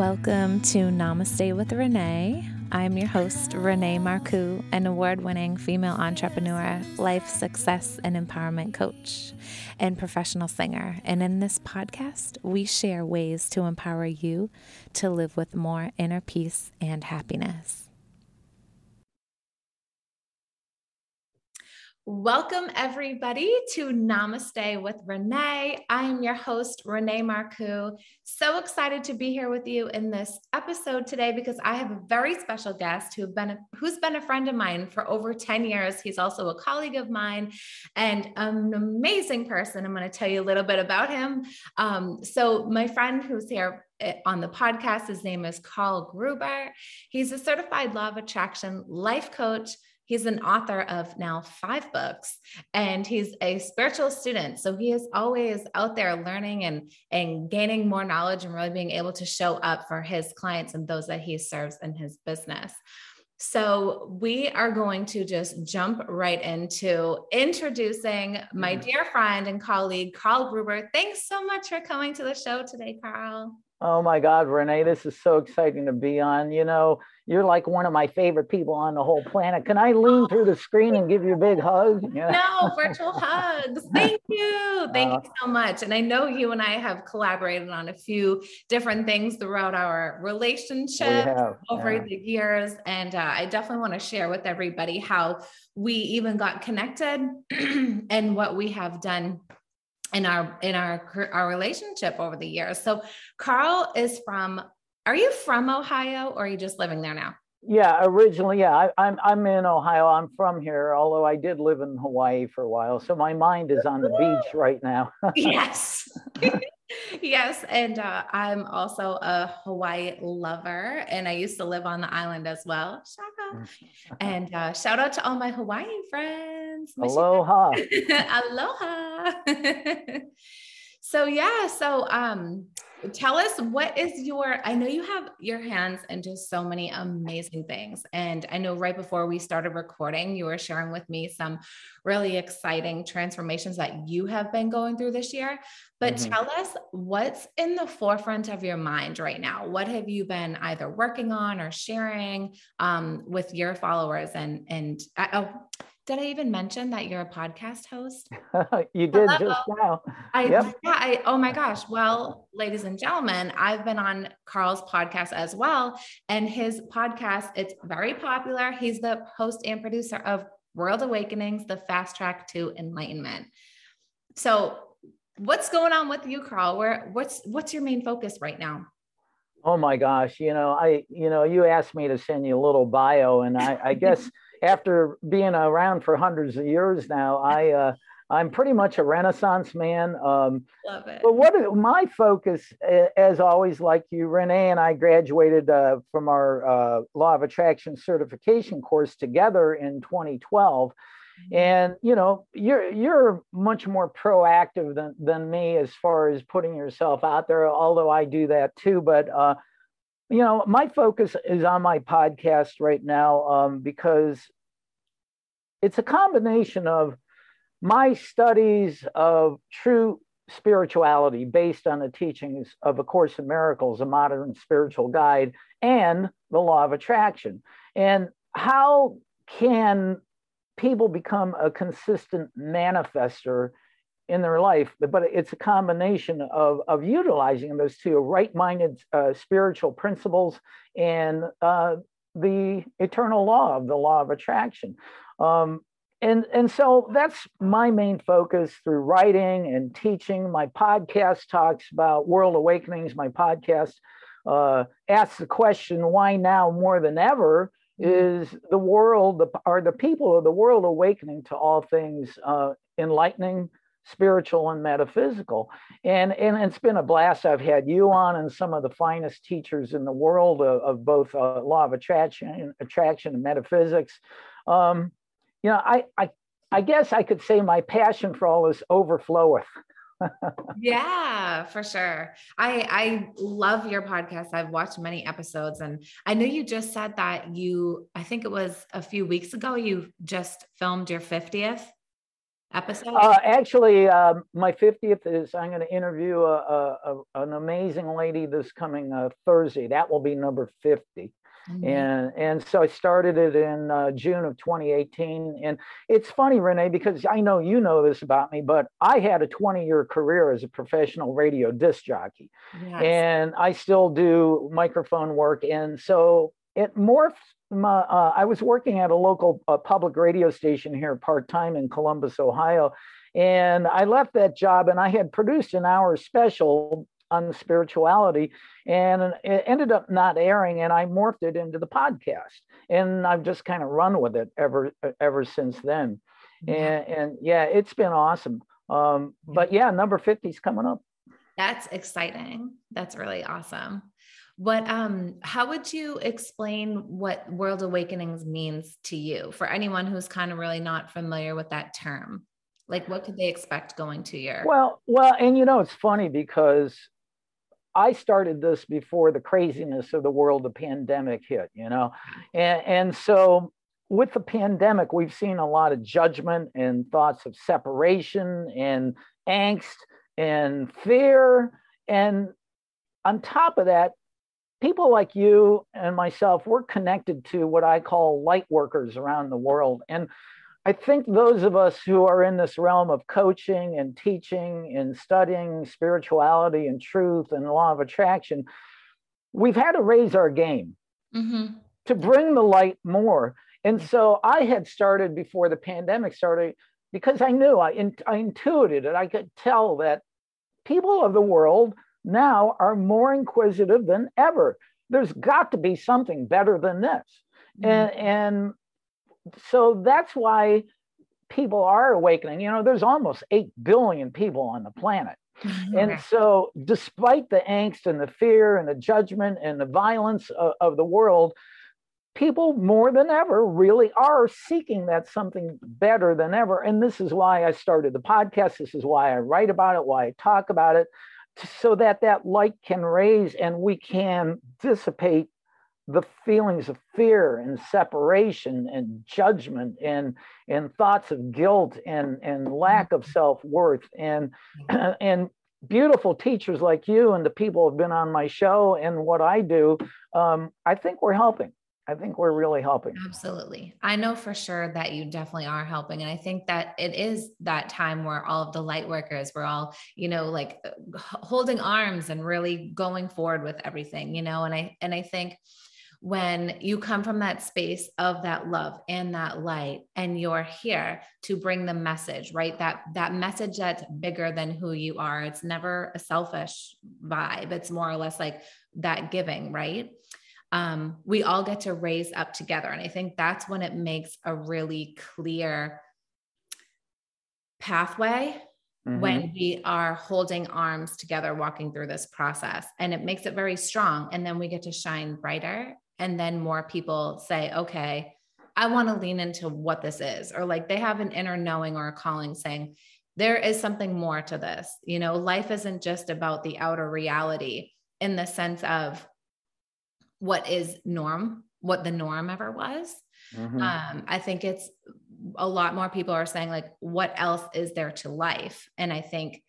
Welcome to Namaste with Renee. I'm your host, Renee Marcoux, an award winning female entrepreneur, life success and empowerment coach, and professional singer. And in this podcast, we share ways to empower you to live with more inner peace and happiness. Welcome, everybody, to Namaste with Renee. I am your host, Renee Marcoux. So excited to be here with you in this episode today because I have a very special guest who been who's been a friend of mine for over 10 years. He's also a colleague of mine and an amazing person. I'm going to tell you a little bit about him. Um, so, my friend who's here eh, on the podcast, his name is Carl Gruber. He's a certified law of attraction life coach He's an author of now five books and he's a spiritual student. So he is always out there learning and, and gaining more knowledge and really being able to show up for his clients and those that he serves in his business. So, we are going to just jump right into introducing my mm-hmm. dear friend and colleague, Carl Gruber. Thanks so much for coming to the show today, Carl. Oh my God, Renee, this is so exciting to be on. You know, you're like one of my favorite people on the whole planet. Can I lean through the screen and give you a big hug? Yeah. No, virtual hugs. Thank you. Thank uh, you so much. And I know you and I have collaborated on a few different things throughout our relationship have, over yeah. the years. And uh, I definitely want to share with everybody how we even got connected and what we have done in our in our our relationship over the years. So Carl is from are you from Ohio or are you just living there now? Yeah, originally, yeah, I, I'm I'm in Ohio. I'm from here, although I did live in Hawaii for a while. So my mind is on the beach right now. yes, yes, and uh, I'm also a Hawaii lover, and I used to live on the island as well. Mm. and uh, shout out to all my Hawaii friends. Aloha. Aloha. so yeah, so um tell us what is your i know you have your hands into so many amazing things and i know right before we started recording you were sharing with me some really exciting transformations that you have been going through this year but mm-hmm. tell us what's in the forefront of your mind right now what have you been either working on or sharing um, with your followers and and uh, oh did I even mention that you're a podcast host? you did Hello. just now. I, yep. yeah, I, oh my gosh. Well, ladies and gentlemen, I've been on Carl's podcast as well. And his podcast, it's very popular. He's the host and producer of World Awakenings, the fast track to enlightenment. So what's going on with you, Carl? Where what's what's your main focus right now? Oh my gosh, you know, I, you know, you asked me to send you a little bio, and I, I guess after being around for hundreds of years now, I uh, I'm pretty much a Renaissance man. Um, Love it. But what my focus, as always, like you, Renee and I graduated uh, from our uh, Law of Attraction certification course together in 2012 mm-hmm. and you know you're you're much more proactive than than me as far as putting yourself out there although i do that too but uh, you know, my focus is on my podcast right now um, because it's a combination of my studies of true spirituality based on the teachings of A Course in Miracles, a modern spiritual guide, and the law of attraction. And how can people become a consistent manifester in their life, but it's a combination of, of utilizing those two right minded uh, spiritual principles and uh, the eternal law of the law of attraction. Um, and, and so that's my main focus through writing and teaching. My podcast talks about world awakenings. My podcast uh, asks the question, why now more than ever? Mm-hmm. Is the world, the, are the people of the world awakening to all things uh, enlightening, spiritual and metaphysical. And, and it's been a blast. I've had you on and some of the finest teachers in the world of, of both uh, law of attraction, attraction and metaphysics. Um, you know, I, I, I guess I could say my passion for all this overfloweth. yeah, for sure. I I love your podcast. I've watched many episodes and I know you just said that you I think it was a few weeks ago you just filmed your 50th episode? Uh, actually, um, my 50th is I'm going to interview a, a, a, an amazing lady this coming uh, Thursday. That will be number 50. Mm-hmm. And and so I started it in uh, June of 2018. And it's funny, Renee, because I know you know this about me, but I had a 20 year career as a professional radio disc jockey, yes. and I still do microphone work. And so it morphed. My, uh, I was working at a local uh, public radio station here part time in Columbus, Ohio. And I left that job and I had produced an hour special on spirituality and it ended up not airing and i morphed it into the podcast. And i've just kind of run with it ever ever since then. And, and yeah it's been awesome. Um, but yeah number 50 is coming up. That's exciting. That's really awesome what um how would you explain what world awakenings means to you for anyone who's kind of really not familiar with that term like what could they expect going to your well well and you know it's funny because I started this before the craziness of the world, the pandemic hit, you know? And, and so with the pandemic, we've seen a lot of judgment and thoughts of separation and angst and fear. And on top of that, people like you and myself, we're connected to what I call light workers around the world. And I think those of us who are in this realm of coaching and teaching and studying spirituality and truth and law of attraction, we've had to raise our game mm-hmm. to bring the light more. And so I had started before the pandemic started because I knew I, in, I intuited it. I could tell that people of the world now are more inquisitive than ever. There's got to be something better than this. Mm-hmm. And, and so that's why people are awakening. You know, there's almost 8 billion people on the planet. Mm-hmm. And so, despite the angst and the fear and the judgment and the violence of, of, the world, people more than ever really are seeking that something better than ever. And this is why I started the podcast. This is why I write about it, why I talk about it, so that that light can raise and we can dissipate the feelings of fear and separation and judgment and and thoughts of guilt and and lack of self-worth. And and beautiful teachers like you and the people who have been on my show and what I do um, I think we're helping I think we're really helping. Absolutely. I know for sure that you definitely are helping. And I think that it is that time where all of the light workers, we're all, you know, like uh, holding arms and really going forward with everything, you know, and I, and I think when you come from that space of that love and that light and you're here to bring the message right that that message that's bigger than who you are it's never a selfish vibe it's more or less like that giving right um, we all get to raise up together. And i think that's when it makes a really clear pathway Mm-hmm. when we are holding arms together walking through this process. And it makes it very strong. And then we get to shine brighter. And then more people say okay i want to lean into what this is. Or like they have an inner knowing or a calling saying there is something more to this. You know life isn't just about the outer reality in the sense of what is norm what the norm ever was mm-hmm. um, i think it's a lot more people are saying like what else is there to life and i think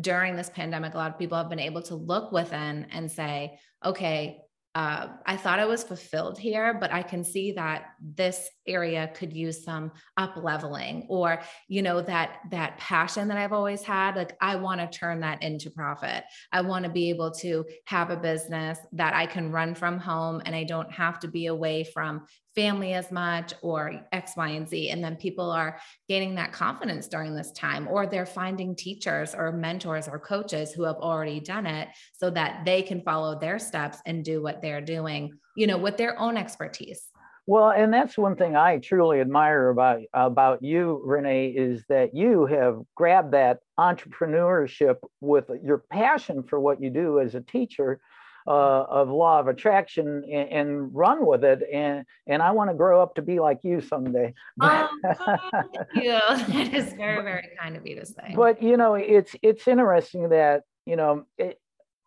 during this pandemic a lot of people have been able to look within and say okay uh, I thought I was fulfilled here, but I can see that this area could use some up leveling or, you know, that, that passion that I've always had. Like, I want to turn that into profit. I want to be able to have a business that I can run from home and I don't have to be away from family as much or X, Y, and Z. And then people are gaining that confidence during this time, or they're finding teachers or mentors or coaches who have already done it so that they can follow their steps and do what they're doing, you know, with their own expertise. Well, and that's one thing I truly admire about about you, Renee, is that you have grabbed that entrepreneurship with your passion for what you do as a teacher uh, of law of attraction and, and, run with it. And and I want to grow up to be like you someday. Oh, thank you. That is very very kind of you to say. But you know, it's it's interesting that you know it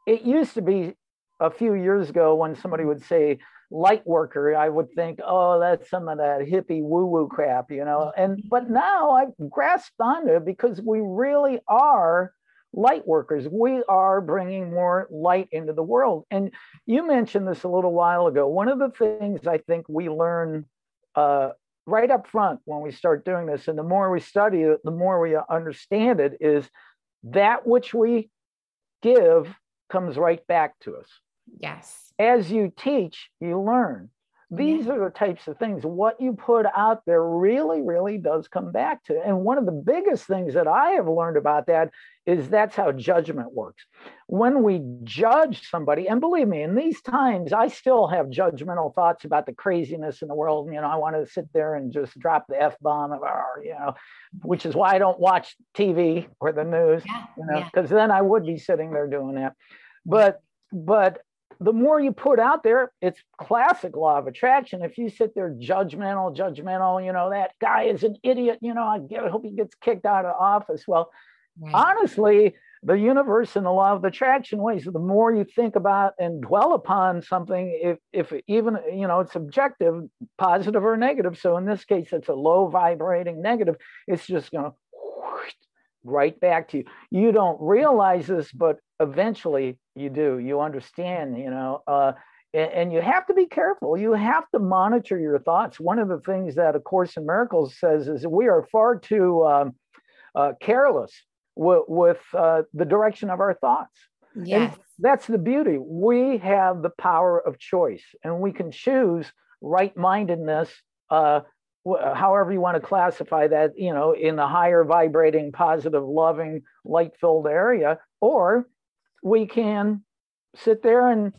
it used to be a few years ago when somebody would say light worker, I would think, oh, that's some of that hippie woo woo crap, you know. And but now I've grasped onto it because we really are light workers. We are bringing more light into the world. And you mentioned this a little while ago. One of the things I think we learn uh, right up front when we start doing this, and the more we study it, the more we understand it, is that which we give comes right back to us. Yes. As you teach, you learn. These yeah. are the types of things. What you put out there really, really does come back to. And one of the biggest things that I have learned about that is that's how judgment works. When we judge somebody, and believe me, in these times, I still have judgmental thoughts about the craziness in the world. You know, I want to sit there and just drop the F bomb, of our, you know, which is why I don't watch TV or the news, yeah, you know, because yeah. then I would be sitting there doing that. But, but the more you put out there, it's classic law of attraction. If you sit there judgmental, judgmental, you know, that guy is an idiot, you know, I hope he gets kicked out of office. Well, Right. Honestly, the universe and the law of attraction ways, the more you think about and dwell upon something, if, if even, you know, it's objective, positive or negative. So in this case, it's a low vibrating negative, it's just going to right back to you. You don't realize this, but eventually you do. You understand, you know. Uh, and, you have to be careful. You have to monitor your thoughts. One of the things that A Course in Miracles says is we are far too um, uh, careless with, with uh, the direction of our thoughts. Yes. And that's the beauty. We have the power of choice and we can choose right mindedness, uh, however you want to classify that, you know, in the higher vibrating, positive, loving, light filled area, or we can sit there and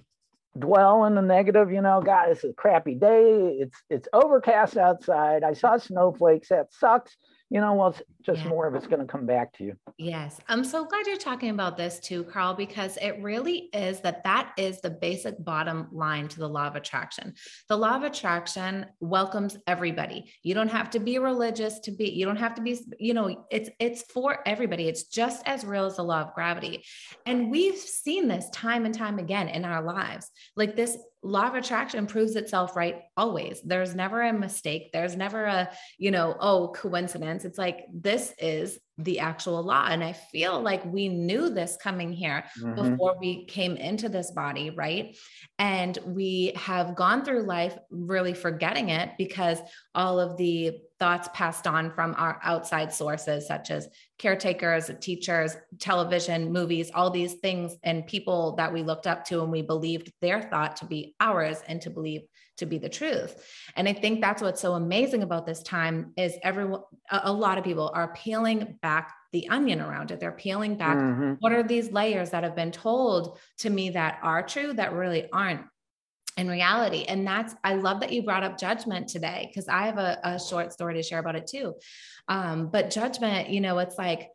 dwell in the negative you know god it's a crappy day. It's it's overcast outside. I saw snowflakes. That sucks. You know, well, just yeah. more of it's going to come back to you. Yes. I'm so glad you're talking about this too, Carl, because it really is that that is the basic bottom line to the law of attraction. The law of attraction welcomes everybody. You don't have to be religious to be, you don't have to be, you know, it's, it's for everybody. It's just as real as the law of gravity. And we've seen this time and time again in our lives. Like this law of attraction proves itself right always there's never a mistake there's never a you know oh coincidence it's like this is the actual law and i feel like we knew this coming here mm-hmm. before we came into this body right and we have gone through life really forgetting it because all of the thoughts passed on from our outside sources, such as caretakers, teachers, television, movies, all these things, and people that we looked up to and we believed their thought to be ours and to believe to be the truth. And I think that's what's so amazing about this time is everyone, a lot of people are peeling back the onion around it. They're peeling back mm-hmm. what are these layers that have been told to me that are true that really aren't in reality. And that's, I love that you brought up judgment today because I have a, a, short story to share about it too. Um, but judgment, you know, it's like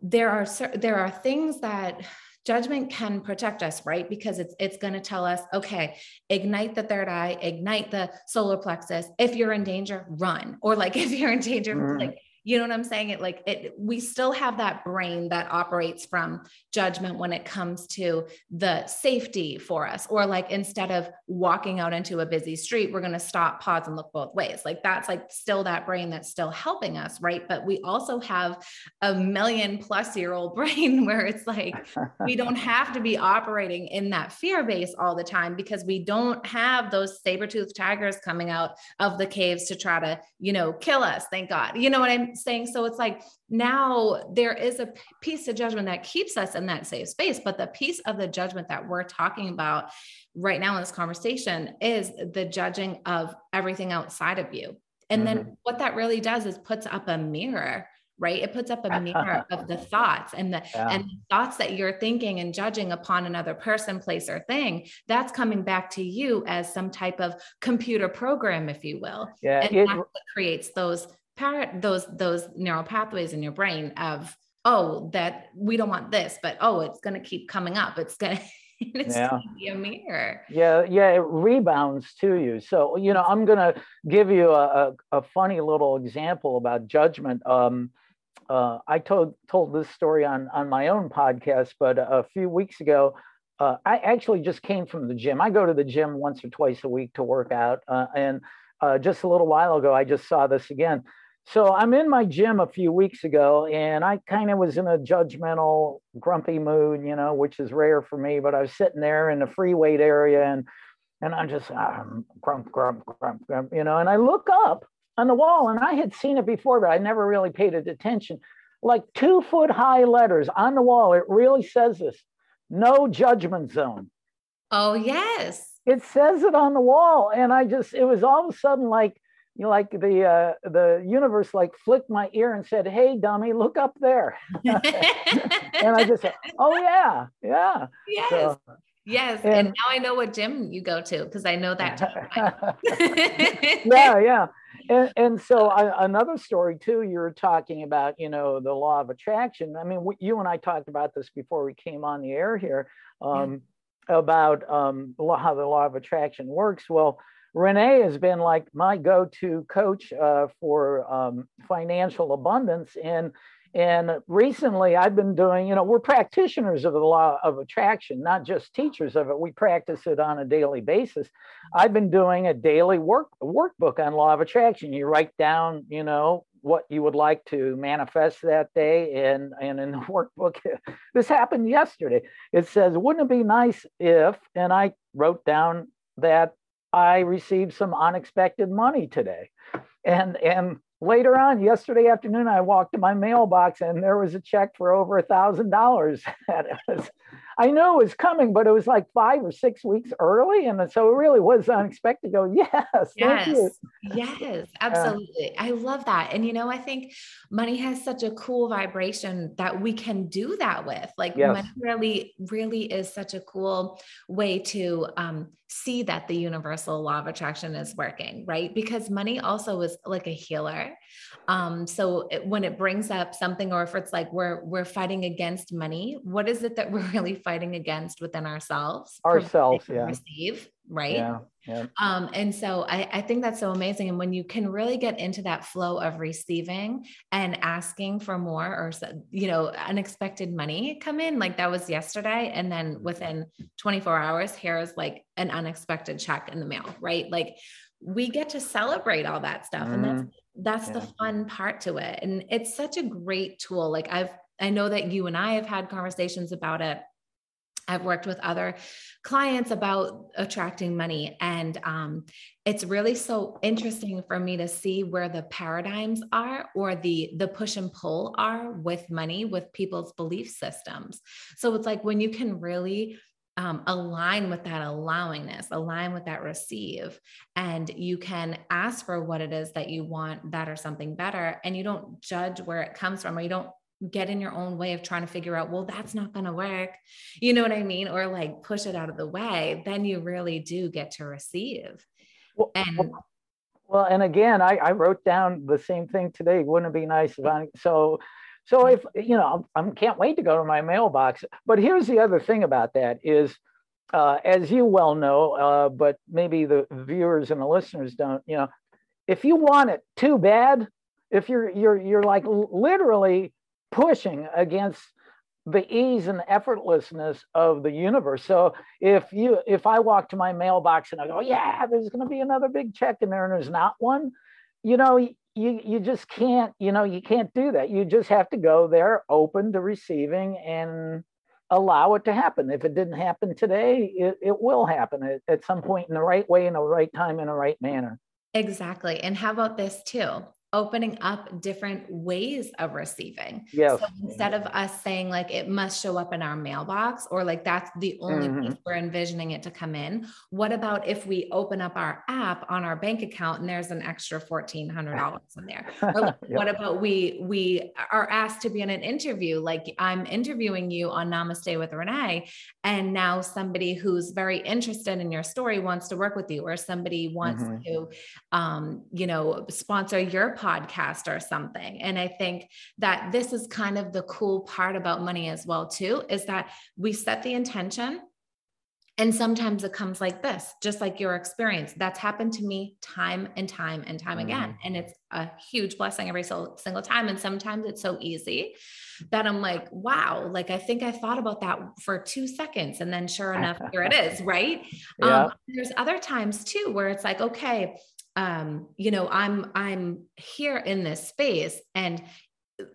there are there are things that judgment can protect us right because it's it's going to tell us okay ignite the third eye ignite the solar plexus if you're in danger run or like if you're in danger mm. like you know what i'm saying? It like it we still have that brain that operates from judgment when it comes to the safety for us. Or like instead of walking out into a busy street we're going to stop pause and look both ways. Like that's like still that brain that's still helping us right? But we also have a million plus year old brain where it's like we don't have to be operating in that fear base all the time because we don't have those saber-toothed tigers coming out of the caves to try to you know kill us thank god. You know what i'm saying? So it's like now there is a piece of judgment that keeps us in that safe space. But the piece of the judgment that we're talking about right now in this conversation is the judging of everything outside of you. And mm-hmm. then what that really does is puts up a mirror right it puts up a mirror of the thoughts and the yeah. and the thoughts that you're thinking and judging upon another person place or thing that's coming back to you as some type of computer program if you will yeah and it, that's what creates those those those neural pathways in your brain of oh that we don't want this but oh it's going to keep coming up it's going to it's yeah. be a mirror yeah yeah it rebounds to you so you know i'm going to give you a, a, a, funny little example about judgment um, uh, i told told this story on on my own podcast but a few weeks ago uh, I actually just came from the gym. I go to the gym once or twice a week to work out. Uh, and uh, just a little while ago, I just saw this again. So I'm in my gym a few weeks ago, and I kind of was in a judgmental, grumpy mood, you know, which is rare for me. But I was sitting there in the free weight area, and and I'm just um, grump, grump, grump, grump, you know. And I look up on the wall, and I had seen it before, but I never really paid it attention. Like two foot high letters on the wall. It really says this: no judgment zone. Oh yes. It says it on the wall, and I just it was all of a sudden like you know, like the uh, the universe like flicked my ear and said, "Hey, dummy, look up there." and I just said, "Oh yeah, yeah." Yes. So, yes. And, and, now I know what gym you go to because I know that. yeah, yeah. And, and so I, another story too. You were talking about, you know, the law of attraction. I mean, we, you and I talked about this before we came on the air here um, yeah. about um, how the law of attraction works. Well Renee has been like my go-to coach uh, for um, financial abundance, and and recently I've been doing. You know, we're practitioners of the law of attraction, not just teachers of it. We practice it on a daily basis. I've been doing a daily work workbook on law of attraction. You write down, you know, what you would like to manifest that day and and in the workbook this happened yesterday it says wouldn't it be nice if and i wrote down that I received some unexpected money today. And and later on yesterday afternoon i walked to my mailbox and there was a check for over a thousand dollars i knew it was coming but it was like five or six weeks early and so it really was unexpected go yes yes. Yes absolutely. Uh, i love that and you know i think money has such a cool vibration that we can do that with like yes. money really really is such a cool way to um, see that the universal law of attraction is working right? Because money also is like a healer um, so it, when it brings up something, or if it's like we're we're fighting against money, what is it that we're really fighting against within ourselves? Ourselves, yeah. Receive, right? Yeah. Yeah. Um, and so I, I think that's so amazing. And when you can really get into that flow of receiving and asking for more or, you know, unexpected money come in, like that was yesterday. And then within 24 hours, here is like an unexpected check in the mail, right? Like we get to celebrate all that stuff. Mm. And that's mm-hmm that's yeah. the fun part to it and it's such a great tool like i've i know that you and i have had conversations about it I've worked with other clients about attracting money, and um, it's really so interesting for me to see where the paradigms are, or the the push and pull are with money, with people's belief systems. So it's like when you can really um, align with that allowingness, align with that receive, and you can ask for what it is that you want, that or something better, and you don't judge where it comes from, or you don't get in your own way of trying to figure out, well, that's not going to work. You know what I mean? Or like push it out of the way. Then you really do get to receive. Well, and well, and again, I, I wrote down the same thing today. Wouldn't it be nice if I so so if you know, I can't wait to go to my mailbox. But here's the other thing about that is, uh, as you well know, uh, but maybe the viewers and the listeners don't. You know, if you want it too bad, if you're you're you're like literally pushing against the ease and effortlessness of the universe. So if you if I walk to my mailbox and I go, yeah, there's going to be another big check in there, and there's not one, you know, you you just can't you know you can't do that. You just have to go there open to receiving and allow it to happen. If it didn't happen today it, it will happen at, at some point in the right way in the right time in the right manner. Exactly. And how about this too opening up different ways of receiving. Yes. So instead of us saying like it must show up in our mailbox or like that's the only mm-hmm. place we're envisioning it to come in, what about if we open up our app on our bank account and there's an extra $1400 in there? Or like, what about we we are asked to be in an interview like I'm interviewing you on Namaste with Renee and now somebody who's very interested in your story wants to work with you or somebody wants mm-hmm. to um you know sponsor your podcast or something. And I think that this is kind of the cool part about money as well too is that we set the intention and sometimes it comes like this, just like your experience. That's happened to me time and time and time mm. again. And it's a huge blessing every single time. And sometimes it's so easy that I'm like, wow, like I think I thought about that for two seconds. And then sure enough, here it is. Right. Yeah. Um, there's other times too where it's like, okay, um, you know, I'm I'm here in this space. And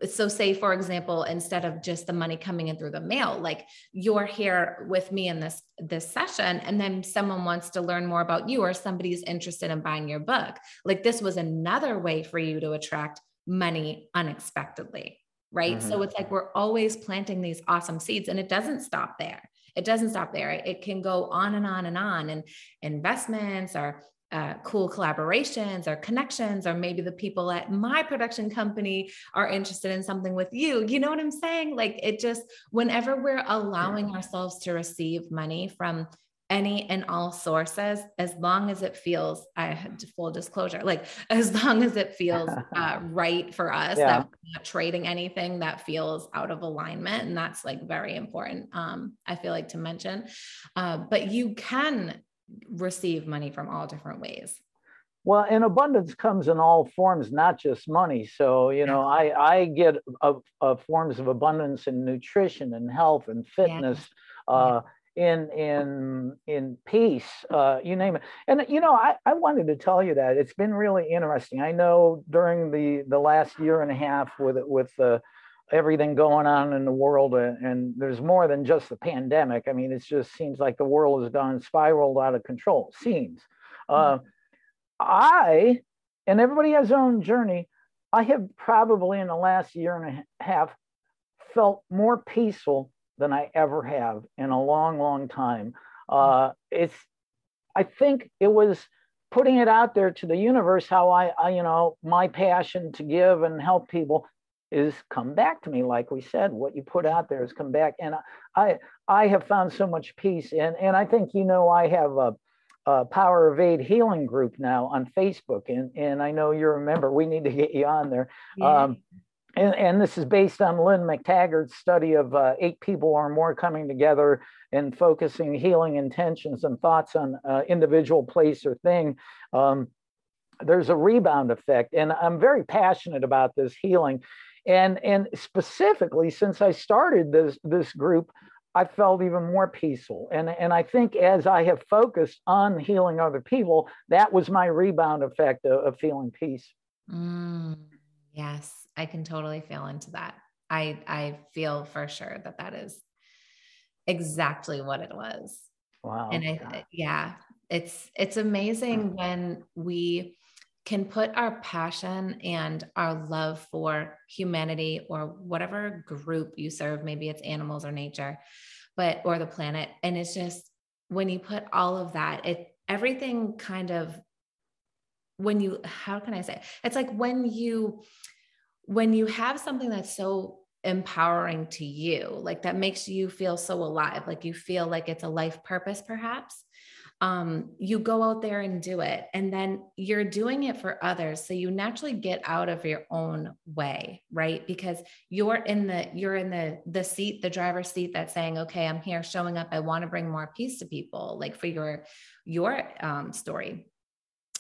so say for example instead of just the money coming in through the mail like you're here with me in this this session and then someone wants to learn more about you or somebody's interested in buying your book like this was another way for you to attract money unexpectedly right? Mm-hmm. so it's like we're always planting these awesome seeds and it doesn't stop there. It doesn't stop there. It can go on and on and on and investments or uh, cool collaborations or connections, or maybe the people at my production company are interested in something with you. You know what I'm saying? Like it just, whenever we're allowing ourselves to receive money from any and all sources, as long as it feels, I had full disclosure, like as long as it feels uh, right for us, yeah. that we're not trading anything that feels out of alignment. And that's like very important, um, I feel like to mention. Uh, but you can receive money from all different ways. Well and abundance comes in all forms not just money. So you know i i get a, a forms of abundance in nutrition and health and fitness yeah. uh in in in peace uh you name it. And you know I, I wanted to tell you that it's been really interesting. I know during the the last year and a half with with the everything going on in the world and, and, there's more than just the pandemic. I mean it just seems like the world has gone spiraled out of control seems. Uh, i and everybody has their own journey i have probably in the last year and a half felt more peaceful than i ever have in a long long time. Uh, it's i think it was putting it out there to the universe how I, I you know my passion to give and help people is come back to me like we said what you put out there has come back and i i have found so much peace and and i think you know i have a, a Power of Eight healing group now on facebook and and i know you're a member we need to get you on there yeah. um, and, and, this is based on Lynne McTaggart's study of uh, eight people or more coming together and focusing healing intentions and thoughts on uh, individual place or thing. Um, there's a rebound effect. And I'm very passionate about this healing and and specifically since i started this this group i felt even more peaceful. And and i think as i have focused on healing other people that was my rebound effect of, of feeling peace. Mm, yes i can totally feel into that. I i feel for sure that that is exactly what it was. Wow. And i yeah. it's it's amazing when we can put our passion and our love for humanity or whatever group you serve, maybe it's animals or nature, but or the planet. And it's just when you put all of that, it everything kind of when you how can I say it's like when you when you have something that's so empowering to you, like that makes you feel so alive, like you feel like it's a life purpose, perhaps um, you go out there and do it and then you're doing it for others so you naturally get out of your own way right because you're in the you're in the the seat the driver's seat that's saying okay i'm here showing up i want to bring more peace to people like for your your um, story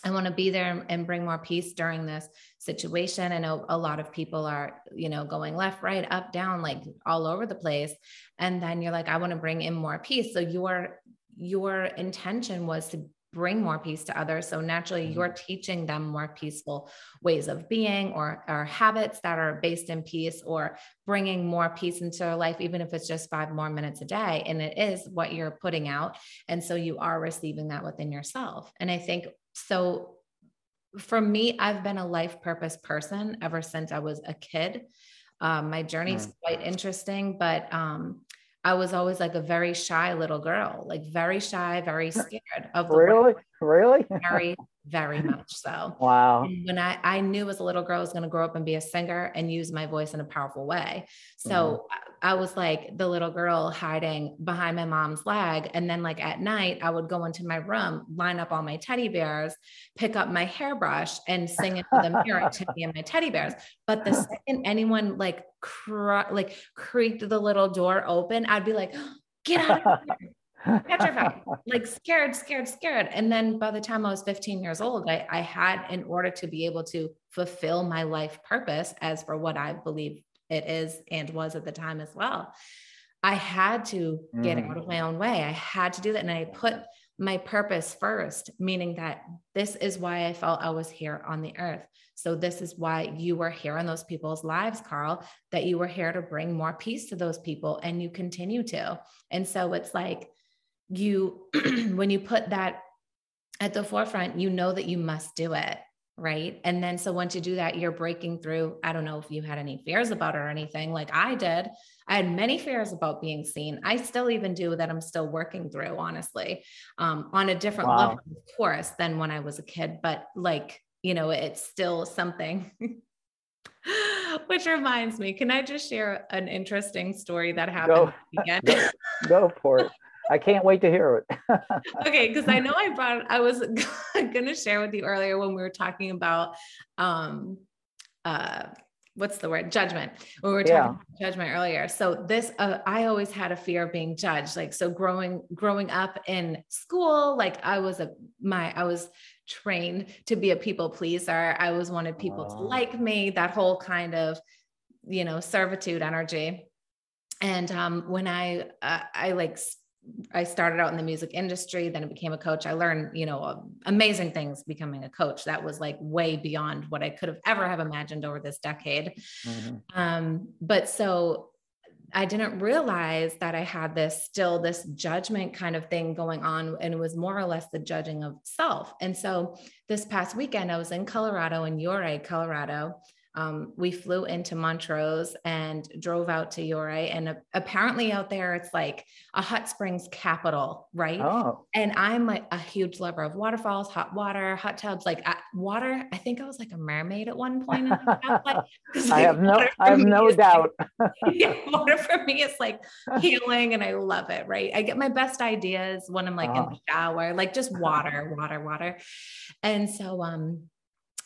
I want to be there and bring more peace during this situation. I know a lot of people are, you know, going left, right, up, down, like all over the place. And then you're like, I want to bring in more peace. So you're your intention was to bring more peace to others. So naturally, mm-hmm. you're teaching them more peaceful ways of being or, or habits that are based in peace or bringing more peace into their life, even if it's just five more minutes a day. And it is what you're putting out. And so you are receiving that within yourself. And I think so. For me, I've been a life purpose person ever since I was a kid. Um, my journey is mm. quite interesting, but um, I was always like a very shy little girl, like very shy, very scared of the really, world. really, very, very much so. Wow. And when I I knew as a little girl I was going to grow up and be a singer and use my voice in a powerful way, so mm-hmm. I was like the little girl hiding behind my mom's leg. And then, like at night, I would go into my room, line up all my teddy bears, pick up my hairbrush, and sing into the mirror to me and my teddy bears. But the second anyone like cr- like creaked the little door open, I'd be like, "Get out!" Petrified, like scared, scared, scared. And then by the time I was 15 years old, I, I had, in order to be able to fulfill my life purpose as for what I believe it is and was at the time as well, I had to get mm. out of my own way. I had to do that. And I put my purpose first, meaning that this is why I felt I was here on the earth. So, this is why you were here in those people's lives, Carl, that you were here to bring more peace to those people, and you continue to. And so, it's like you, when you put that at the forefront, you know that you must do it. Right. And then, so once you do that, you're breaking through. I don't know if you had any fears about it or anything like I did. I had many fears about being seen. I still even do that. I'm still working through, honestly, um, on a different wow. level, of course, than when I was a kid. But like, you know, it's still something. Which reminds me, can I just share an interesting story that happened go, go for it. I can't wait to hear it. okay, because I know I brought I was going to share with you earlier when we were talking about um uh what's the word? Judgment. When we were talking yeah. about judgment earlier. So this uh, i always had a fear of being judged. Like so growing growing up in school like i was a my i was trained to be a people pleaser. I always wanted people to like me that whole kind of you know servitude energy. And um when i uh, i like I started out in the music industry, then I became a coach. I learned, you know, amazing things becoming a coach. That was like way beyond what I could have ever have imagined over this decade. Mm-hmm. Um, but so I didn't realize that I had this still this judgment kind of thing going on, and it was more or less the judging of self. And so this past weekend, I was in Colorado, in Ouray, Colorado, um, we flew into Montrose and drove out to Ouray. And uh, apparently, out there, it's like a hot springs capital, right? Oh. And I'm like a huge lover of waterfalls, hot water, hot tubs, like water. I think I was like a mermaid at one point. like, I have no, I have no doubt. Like, yeah, water for me is like healing, and I love it. Right? I get my best ideas when I'm like oh. in the shower, like just water, water, water. And so, um,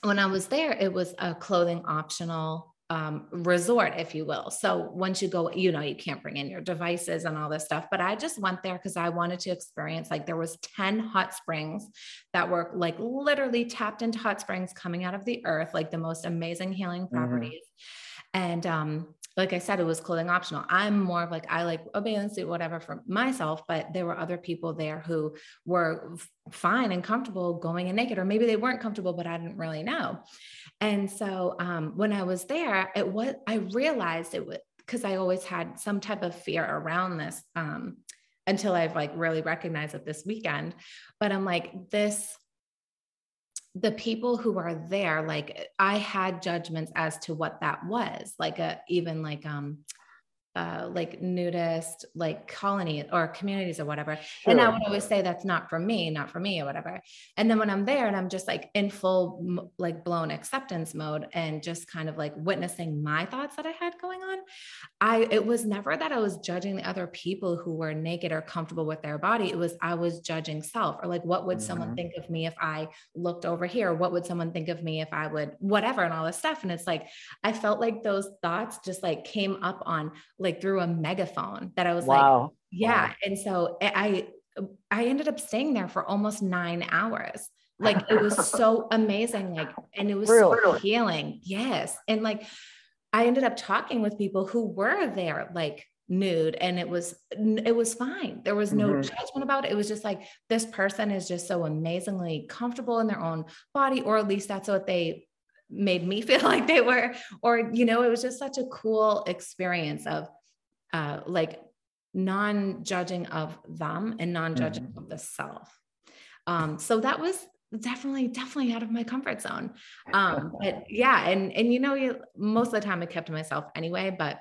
when I was there, it was a clothing optional um, resort, if you will. So once you go, you know, you can't bring in your devices and all this stuff. But I just went there because I wanted to experience like there was 10 hot springs that were like literally tapped into hot springs coming out of the earth, like the most amazing healing mm-hmm. properties. Mm-hmm. And um, like I said, it was clothing optional. I'm more of like, I like a bathing suit, whatever for myself, but there were other people there who were fine and comfortable going in naked, or maybe they weren't comfortable, but I didn't really know. And so um, when I was there, it was, I realized it was because I always had some type of fear around this um, until I've like really recognized it this weekend. But I'm like, this the people who are there like i had judgments as to what that was like a even like um uh, like nudist like colony or communities or whatever sure. and i would always say that's not for me not for me or whatever and then when i'm there and i'm just like in full like blown acceptance mode and just kind of like witnessing my thoughts that i had going on i it was never that i was judging the other people who were naked or comfortable with their body it was i was judging self or like what would mm-hmm. someone think of me if i looked over here what would someone think of me if i would whatever and all this stuff and it's like i felt like those thoughts just like came up on like through a megaphone that I was wow. like, yeah. Wow. And so I, I ended up staying there for almost nine hours. Like it was so amazing. Like, and it was really? so healing. Yes. And like, I ended up talking with people who were there, like nude and it was it was fine there was no mm-hmm. judgment about it it was just like this person is just so amazingly comfortable in their own body or at least that's what they made me feel like they were or you know it was just such a cool experience of uh like non-judging of them and non-judging mm-hmm. of the self um so that was definitely definitely out of my comfort zone. Um but yeah and and you know you, most of the time i kept to myself anyway but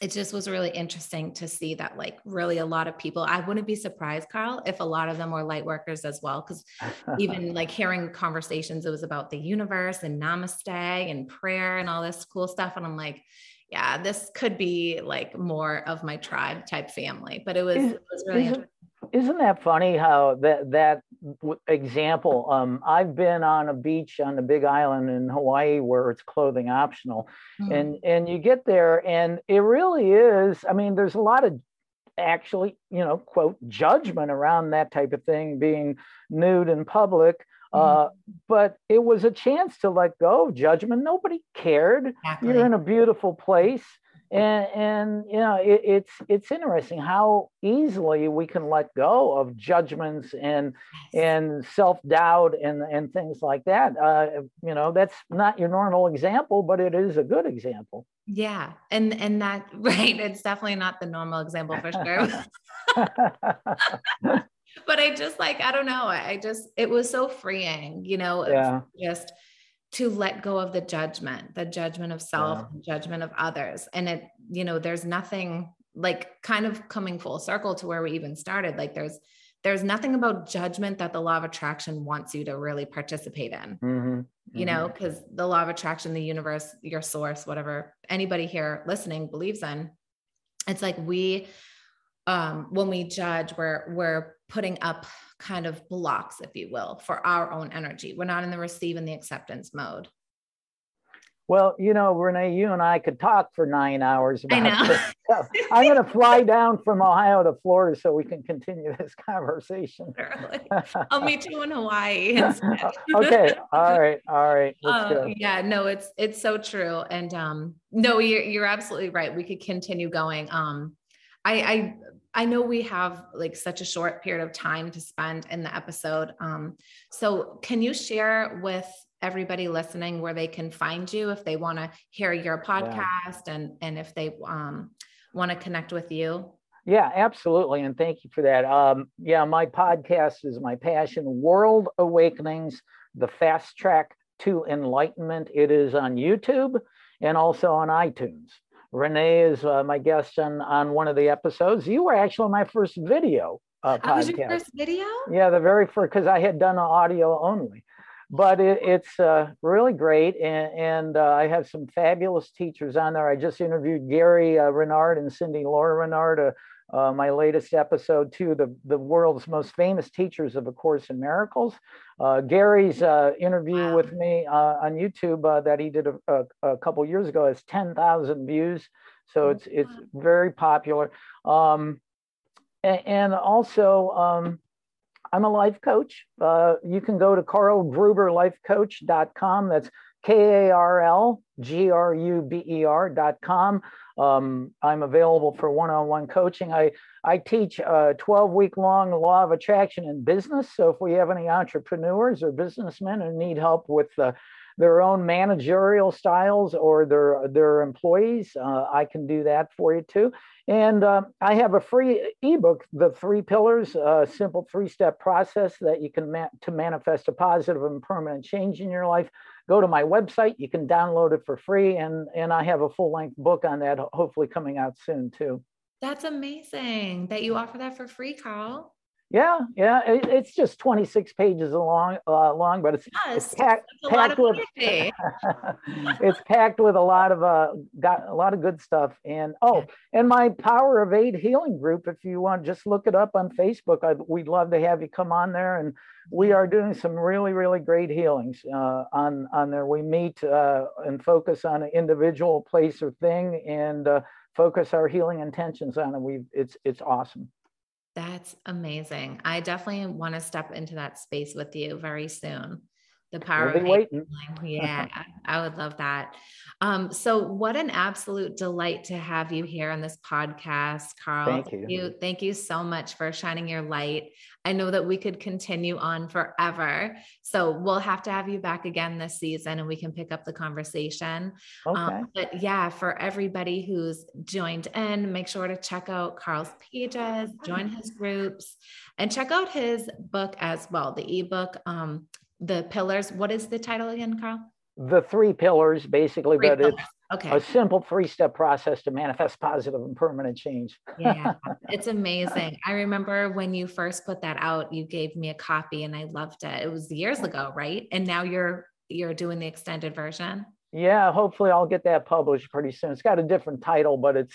it just was really interesting to see that like really a lot of people i wouldn't be surprised carl if a lot of them were light workers as well because even like hearing conversations it was about the universe and namaste and prayer and all this cool stuff and i'm like yeah this could be like more of my tribe type family but it was, it was really interesting. isn't that funny how that that example? Um, I've been on a beach on the Big Island in Hawaii where it's clothing optional, mm-hmm. and and you get there and it really is. I mean, there's a lot of actually, you know, quote, judgment around that type of thing being nude in public. Uh, mm-hmm. but it was a chance to let go of judgment. Nobody cared. Exactly. You're in a beautiful place and and you know it, it's it's interesting how easily we can let go of judgments and and self-doubt and and things like that. Uh, you know that's not your normal example but it is a good example. Yeah. And and that right it's definitely not the normal example for sure. But i just like i don't know i just it was so freeing you know yeah. just to let go of the judgment, the judgment of self, yeah. judgment of others. And it, you know, there's nothing like kind of coming full circle to where we even started. Like there's there's nothing about judgment that the law of attraction wants you to really participate in. Mm-hmm. You know, because mm-hmm. the law of attraction, the universe, your source, whatever anybody here listening believes in, it's like we um when we judge, we're we're putting up kind of blocks, if you will, for our own energy. We're not in the receive and the acceptance mode. Well, you know, Renee, you and I could talk for nine hours. About I know. This I'm going to fly down from Ohio to Florida so we can continue this conversation. I'll meet you in Hawaii. okay. All right. All right. Uh, yeah. No, it's it's so true. And um, no, you're you're absolutely right. We could continue going. Um, I, I I know we have like such a short period of time to spend in the episode. Um, so can you share with everybody listening where they can find you if they want to hear your podcast yeah. and and if they um, want to connect with you? Yeah, absolutely. And thank you for that. Um, yeah, my podcast is my passion, World Awakenings, the fast track to enlightenment. It is on YouTube and also on iTunes. Renee is uh, my guest on, on one of the episodes. You were actually my first video uh, podcast. was your first video? Yeah, the very first, because I had done audio only. But it, it's uh, really great. And, and uh, I have some fabulous teachers on there. I just interviewed Gary uh, Renard and Cindy Lora Renard, uh, my latest episode too, the, the world's most famous teachers of A Course in Miracles. Uh, Gary's uh, interview with me uh, on YouTube uh, that he did a, a, a, couple years ago has 10,000 views. So oh, it's, it's very popular. Um, and, and, also, um, I'm a life coach. Uh, you can go to karlgruberlifecoach.com. That's K A R L G R U B E R.com. Um, I'm available for one-on-one coaching. I, I teach a 12-week long law of attraction in business. So if we have any entrepreneurs or businessmen who need help with uh, their own managerial styles or their, their employees, uh, I can do that for you too. And uh, I have a free ebook, The Three Pillars, a simple three-step process that you can ma- to manifest a positive and permanent change in your life go to my website. You can download it for free. And, and I have a full length book on that, hopefully coming out soon too. That's amazing that you offer that for free, Karl. Yeah, yeah, it, it's just 26 pages long, uh, long, but it's, yes, it's packed, packed with it's packed with a lot of uh, got a lot of good stuff. And oh, and my Power of Eight healing group. If you want, just look it up on Facebook. I'd, we'd love to have you come on there, and we are doing some really, really great healings uh, on on there. We meet uh, and focus on an individual place or thing, and uh, focus our healing intentions on it. We it's it's awesome. That's amazing. I definitely want to step into that space with you very soon. The power of waiting. Yeah, I would love that. Um, so what an absolute delight to have you here on this podcast, carl Thank you. Thank you, thank you so much for shining your light. I know that we could continue on forever. So we'll have to have you back again this season and we can pick up the conversation. Um, okay. Um, but yeah, for everybody who's joined in, make sure to check out carl's pages, join his groups, and check out his book as well, the ebook, um, The Pillars. What is the title again, Carl? the three pillars basically, three but pillars. it's okay. a simple three-step process to manifest positive and permanent change. yeah, it's amazing. I remember when you first put that out, you gave me a copy and I loved it. It was years ago, right? And now you're you're doing the extended version. Yeah, hopefully I'll get that published pretty soon. It's got a different title, but it's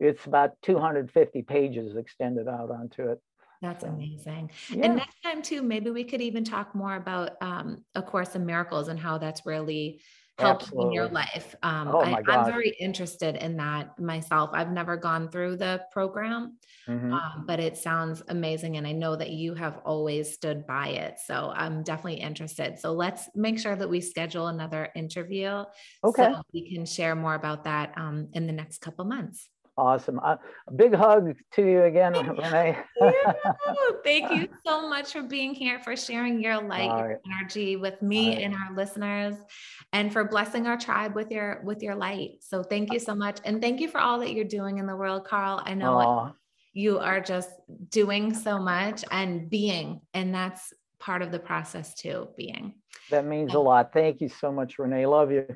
it's about 250 pages extended out onto it. That's amazing. Yeah. And next time too, maybe we could even talk more about um, A Course in Miracles and how that's really helped in your life. Um, oh my I, am very interested in that myself. I've never gone through the program, mm-hmm. um, but it sounds amazing. And I know that you have always stood by it. So I'm definitely interested. So let's make sure that we schedule another interview. Okay. So we can share more about that um, in the next couple months. Awesome. Uh, a big hug to you again, Renee. Thank you so much for being here, for sharing your light, right. your energy with me right. and our listeners, and for blessing our tribe with your with your light. So thank you so much. And thank you for all that you're doing in the world, Carl. I know Aww. you are just doing so much and being, and that's part of the process too, being. That means a lot. Thank you so much, Renee. Love you.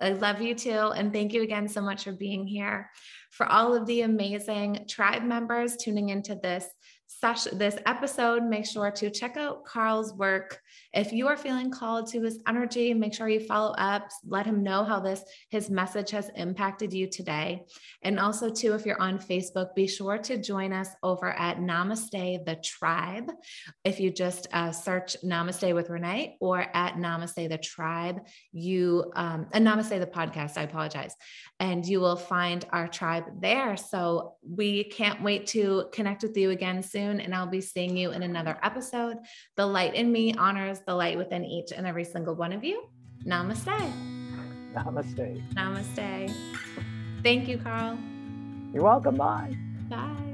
I love you too. And thank you again so much for being here. For all of the amazing tribe members tuning into this session, this episode, make sure to check out Carl's work. If you are feeling called to his energy, make sure you follow up, let him know how this his message has impacted you today. And also, too, if you're on Facebook, be sure to join us over at Namaste the Tribe. If you just uh, search Namaste with Renee or at Namaste the Tribe, you um, and Namaste the podcast. I apologize, and you will find our tribe there. So we can't wait to connect with you again soon, and I'll be seeing you in another episode. The light in me honors the light within each and every single one of you. Namaste. Namaste. Namaste. Thank you, Carl. You're welcome. Bye. Bye.